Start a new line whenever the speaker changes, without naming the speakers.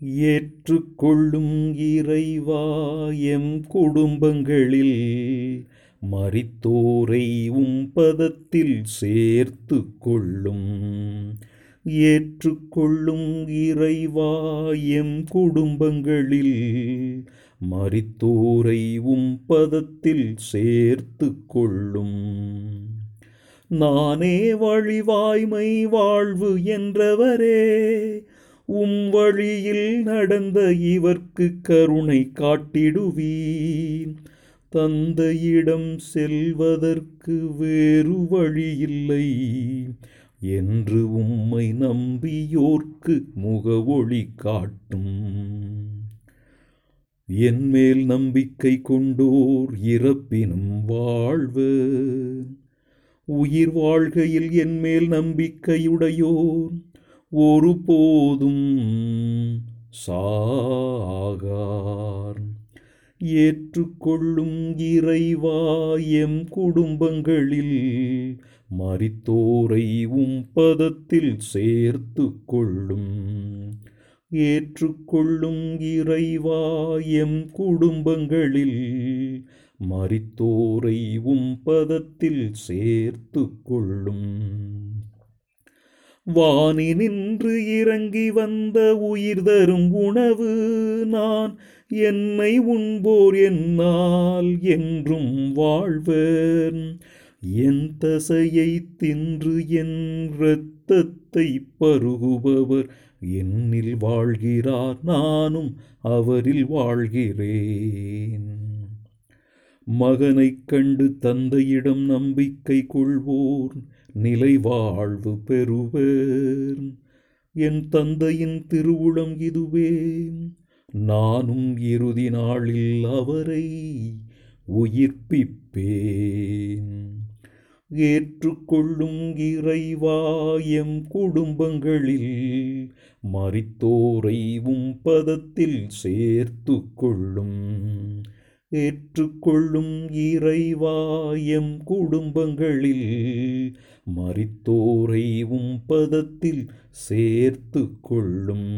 ஏற்றுக்கொள்ளும் இறைவா எம் குடும்பங்களில் மறித்தோரை பதத்தில் சேர்த்து கொள்ளும். ஏற்றுக்கொள்ளும் இறைவா எம் குடும்பங்களில் மறித்தோரை பதத்தில் சேர்த்து கொள்ளும். நானே வழிவாய்மை வாழ்வு என்றவரே உம் வழியில் நடந்த இவர்க்கு கருணை காட்டிடுவீன். தந்தையிடம் செல்வதற்கு வேறு வழியில்லை. என்று உம்மை நம்பியோர்க்கு முகவொளி காட்டும். என்மேல் நம்பிக்கை கொண்டோர் இறப்பினும் வாழ்வு. உயிர் வாழ்கையில் என்மேல் நம்பிக்கையுடையோர் ஒருபோதும் சாகார். ஏற்றுக்கொள்ளும் இறைவா எம் குடும்பங்களில் மறித்தோரை உம் பதத்தில் சேர்த்து கொள்ளும். ஏற்றுக்கொள்ளும் இறைவா எம் குடும்பங்களில் மறித்தோரை உம் பதத்தில் சேர்த்து கொள்ளும். வானி நின்று இறங்கி வந்த உயிர் தரும் உணவு நான். என்னை உண்போர் என்னால் என்றும் வாழ்வர் என் தசையை தின்று என் இரத்தத்தை பருகுபவர் என்னில் வாழ்கிறார். நானும் அவரில் வாழ்கிறேன். மகனைக் கண்டு தந்தையிடம் நம்பிக்கை கொள்வோர் நிலை வாழ்வு பெறுவர். என் தந்தையின் திருவுளம் இதுவே. நானும் இறுதி நாளில் அவரை உயிர்ப்பிப்பேன். ஏற்றுக்கொள்ளும் இறைவாயம் குடும்பங்களில் மரித்தோரை உம் பதத்தில் சேர்த்து கொள்ளும். ஏற்றுக்கொள்ளும் இறைவாயம் குடும்பங்களில் மறித்தோரை உம் பதத்தில் சேர்த்து கொள்ளும்.